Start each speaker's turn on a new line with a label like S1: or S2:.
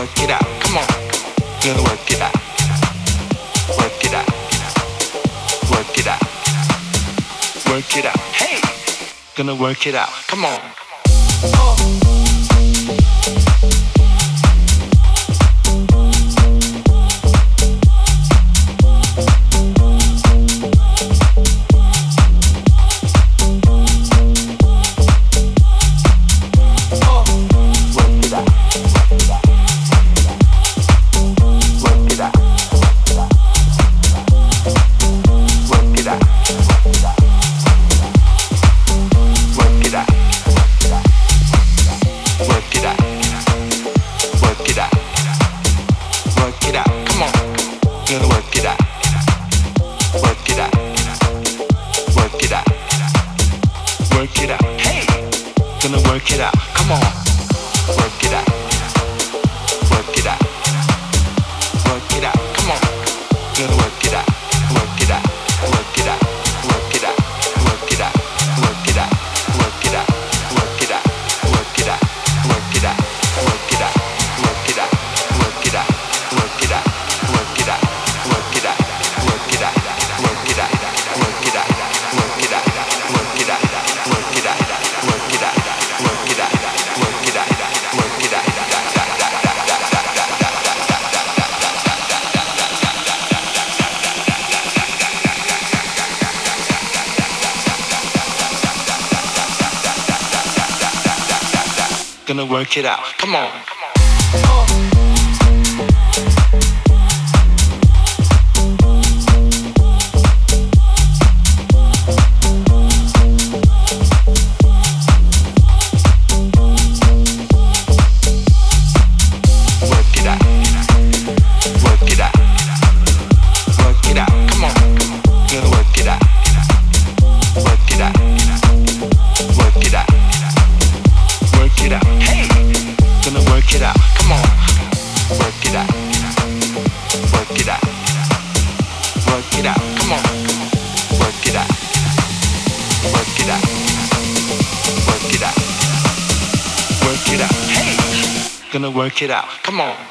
S1: work it out. Come on. Gonna work it out. Work it out. Work it out. Work it out. Hey. Gonna work it out. Come on. Oh. comment it out. Come on.